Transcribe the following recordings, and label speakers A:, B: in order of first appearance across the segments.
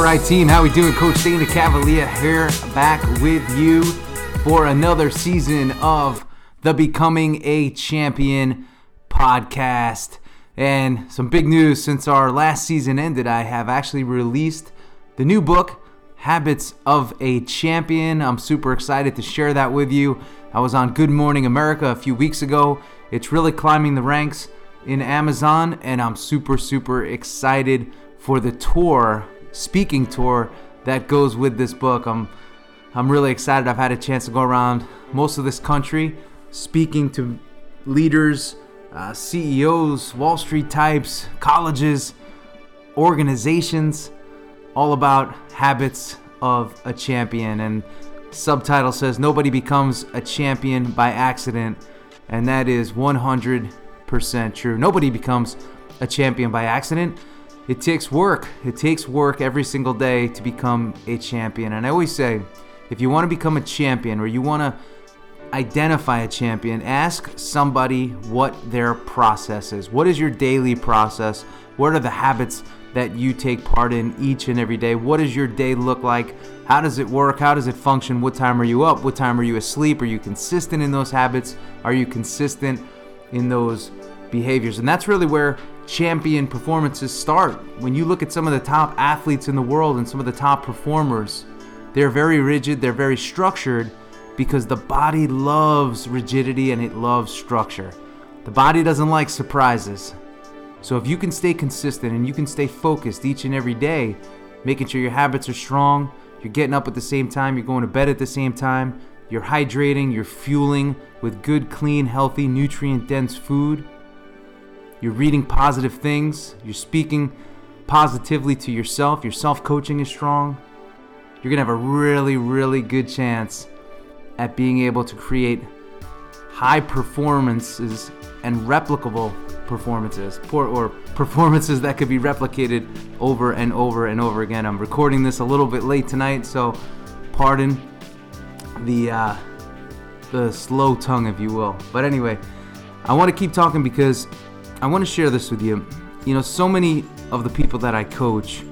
A: right, team. How we doing? Coach Dana Cavalea here, back with you for another season of the Becoming a Champion podcast. And some big news since our last season ended, I have actually released the new book, Habits of a Champion. I'm super excited to share that with you. I was on Good Morning America a few weeks ago. It's really climbing the ranks in Amazon, and I'm super, super excited for the tour, speaking tour that goes with this book. I'm I'm really excited. I've had a chance to go around most of this country speaking to leaders, uh, CEOs, Wall Street types, colleges, organizations, all about habits of a champion. And subtitle says nobody becomes a champion by accident, and that is 100% true. Nobody becomes a champion by accident. It takes work. It takes work every single day to become a champion. And I always say, if you want to become a champion or you want to identify a champion, ask somebody what their process is. What is your daily process? What are the habits that you take part in each and every day? What does your day look like? How does it work? How does it function? What time are you up? What time are you asleep? Are you consistent in those habits? Are you consistent in those behaviors? And that's really where champion performances start. When you look at some of the top athletes in the world and some of the top performers, they're very rigid, they're very structured because the body loves rigidity and it loves structure. The body doesn't like surprises. So if you can stay consistent and you can stay focused each and every day, making sure your habits are strong, you're getting up at the same time, you're going to bed at the same time, you're hydrating, you're fueling with good, clean, healthy, nutrient dense food, you're reading positive things, you're speaking positively to yourself, your self coaching is strong, you're to have a really, really good chance at being able to create high performances and replicable performances or performances that could be replicated over and over and over again. I'm recording this a little bit late tonight, so pardon the uh, the slow tongue, if you will. But anyway, I want to keep talking because I want to share this with you. You know, so many of the people that I coach,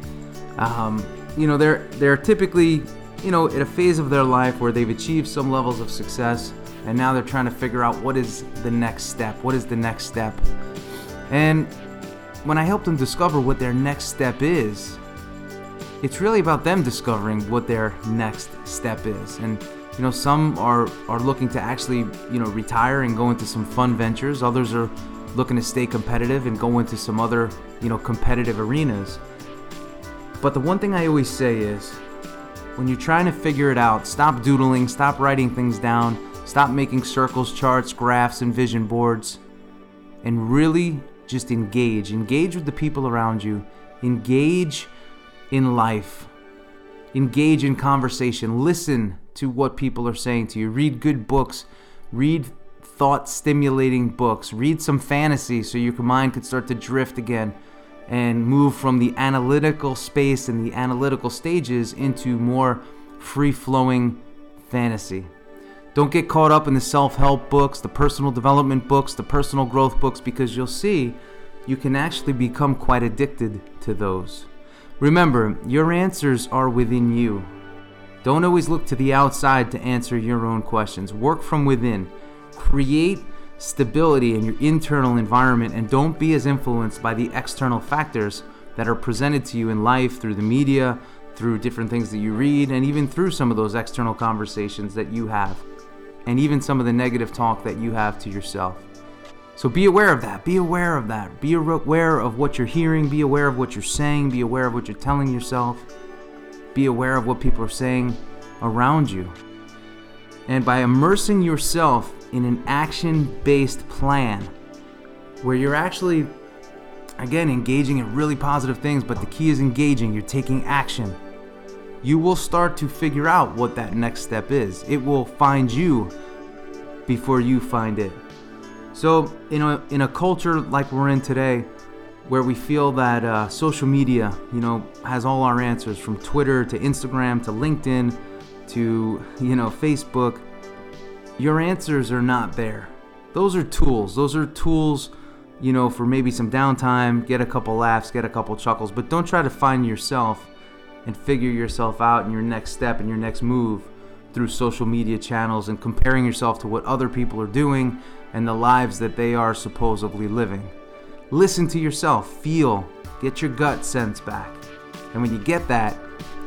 A: um, you know, they're they're typically, you know, at a phase of their life where they've achieved some levels of success, and now they're trying to figure out what is the next step. What is the next step? And when I help them discover what their next step is, it's really about them discovering what their next step is. And you know, some are are looking to actually, you know, retire and go into some fun ventures. Others are looking to stay competitive and go into some other, you know, competitive arenas. But the one thing I always say is when you're trying to figure it out, stop doodling, stop writing things down, stop making circles, charts, graphs, and vision boards, and really just engage. Engage with the people around you, engage in life, engage in conversation, listen to what people are saying to you, read good books, read thought stimulating books, read some fantasy so your mind could start to drift again and move from the analytical space and the analytical stages into more free flowing fantasy. Don't get caught up in the self help books, the personal development books, the personal growth books, because you'll see you can actually become quite addicted to those. Remember, your answers are within you. Don't always look to the outside to answer your own questions. Work from within. Create stability in your internal environment and don't be as influenced by the external factors that are presented to you in life through the media, through different things that you read, and even through some of those external conversations that you have, and even some of the negative talk that you have to yourself. So be aware of that. Be aware of that. Be aware of what you're hearing. Be aware of what you're saying. Be aware of what you're telling yourself. Be aware of what people are saying around you. And by immersing yourself in an action based plan where you're actually, again, engaging in really positive things, but the key is engaging, you're taking action. You will start to figure out what that next step is. It will find you before you find it. So, in a, in a culture like we're in today, where we feel that uh, social media, you know, has all our answers from Twitter to Instagram to LinkedIn to, you know, Facebook, your answers are not there. Those are tools. Those are tools, you know, for maybe some downtime, get a couple laughs, get a couple chuckles, but don't try to find yourself and figure yourself out in your next step and your next move through social media channels and comparing yourself to what other people are doing and the lives that they are supposedly living. Listen to yourself, feel, get your gut sense back. And when you get that,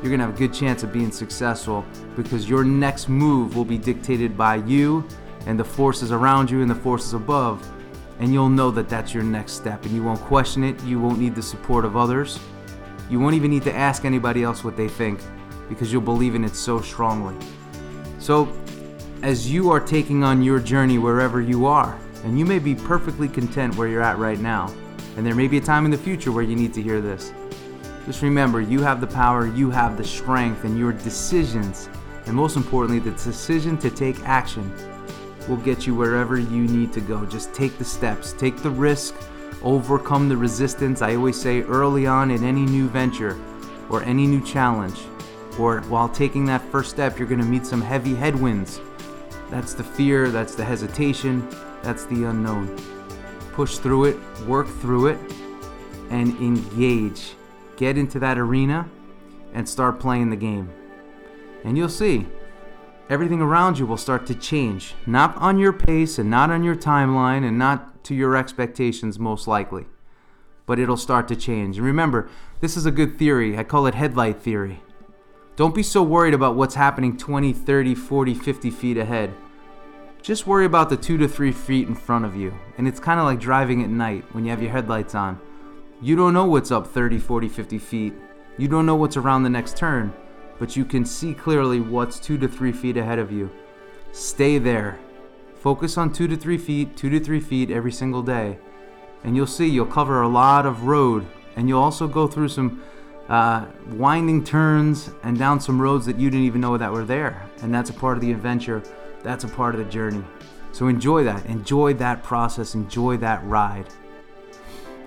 A: you're gonna have a good chance of being successful because your next move will be dictated by you and the forces around you and the forces above. And you'll know that that's your next step and you won't question it. You won't need the support of others. You won't even need to ask anybody else what they think because you'll believe in it so strongly. So, as you are taking on your journey wherever you are, and you may be perfectly content where you're at right now, and there may be a time in the future where you need to hear this. Just remember, you have the power, you have the strength, and your decisions, and most importantly, the decision to take action, will get you wherever you need to go. Just take the steps, take the risk, overcome the resistance. I always say early on in any new venture or any new challenge, or while taking that first step, you're to meet some heavy headwinds. That's the fear, that's the hesitation, that's the unknown. Push through it, work through it, and engage. Get into that arena and start playing the game. And you'll see, everything around you will start to change. Not on your pace and not on your timeline and not to your expectations, most likely. But it'll start to change. And remember, this is a good theory. I call it headlight theory. Don't be so worried about what's happening 20, 30, 40, 50 feet ahead. Just worry about the two to three feet in front of you. And it's kind of like driving at night when you have your headlights on. You don't know what's up 30, 40, 50 feet. You don't know what's around the next turn, but you can see clearly what's two to three feet ahead of you. Stay there. Focus on two to three feet, two to three feet every single day. And you'll see you'll cover a lot of road. And you'll also go through some uh, winding turns and down some roads that you didn't even know that were there. And that's a part of the adventure. That's a part of the journey. So enjoy that. Enjoy that process. Enjoy that ride.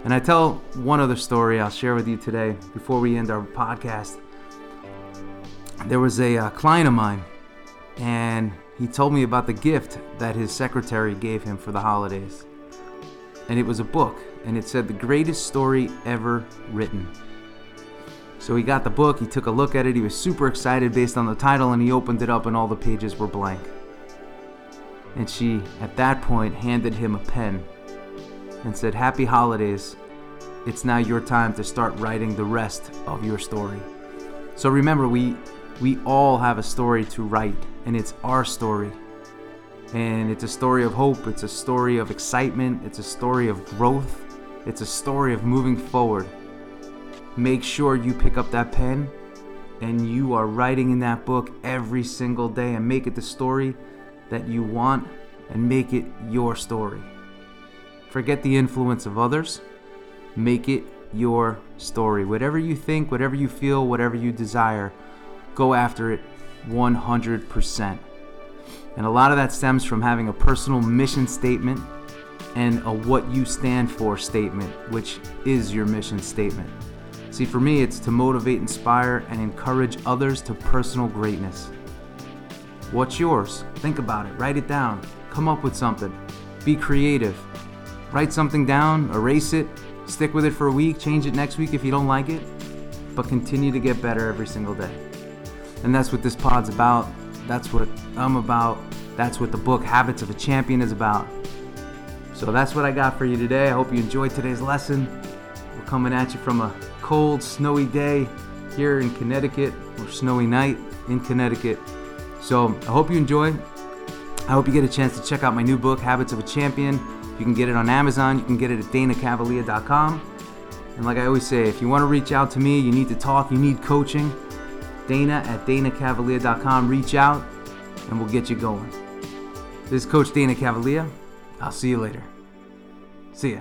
A: And I tell one other story I'll share with you today before we end our podcast. There was a uh, client of mine, and he told me about the gift that his secretary gave him for the holidays. And it was a book, and it said, The greatest story ever written. So he got the book, he took a look at it, he was super excited based on the title, and he opened it up, and all the pages were blank. And she, at that point, handed him a pen and said, Happy holidays. It's now your time to start writing the rest of your story. So remember, we, we all have a story to write, and it's our story. And it's a story of hope, it's a story of excitement, it's a story of growth, it's a story of moving forward make sure you pick up that pen and you are writing in that book every single day and make it the story that you want and make it your story. Forget the influence of others, make it your story. Whatever you think, whatever you feel, whatever you desire, go after it 100%. And a lot of that stems from having a personal mission statement and a what you stand for statement, which is your mission statement. See, for me, it's to motivate, inspire, and encourage others to personal greatness. What's yours? Think about it, write it down, come up with something, be creative. Write something down, erase it, stick with it for a week, change it next week if you don't like it, but continue to get better every single day. And that's what this pod's about. That's what I'm about. That's what the book Habits of a Champion is about. So that's what I got for you today. I hope you enjoyed today's lesson. We're coming at you from a cold, snowy day here in Connecticut, or snowy night in Connecticut. So I hope you enjoy. I hope you get a chance to check out my new book, Habits of a Champion. You can get it on Amazon. You can get it at danacavalea.com. And like I always say, if you want to reach out to me, you need to talk, you need coaching, Dana at danacavalea.com. Reach out and we'll get you going. This is Coach Dana Cavalea. I'll see you later. See ya.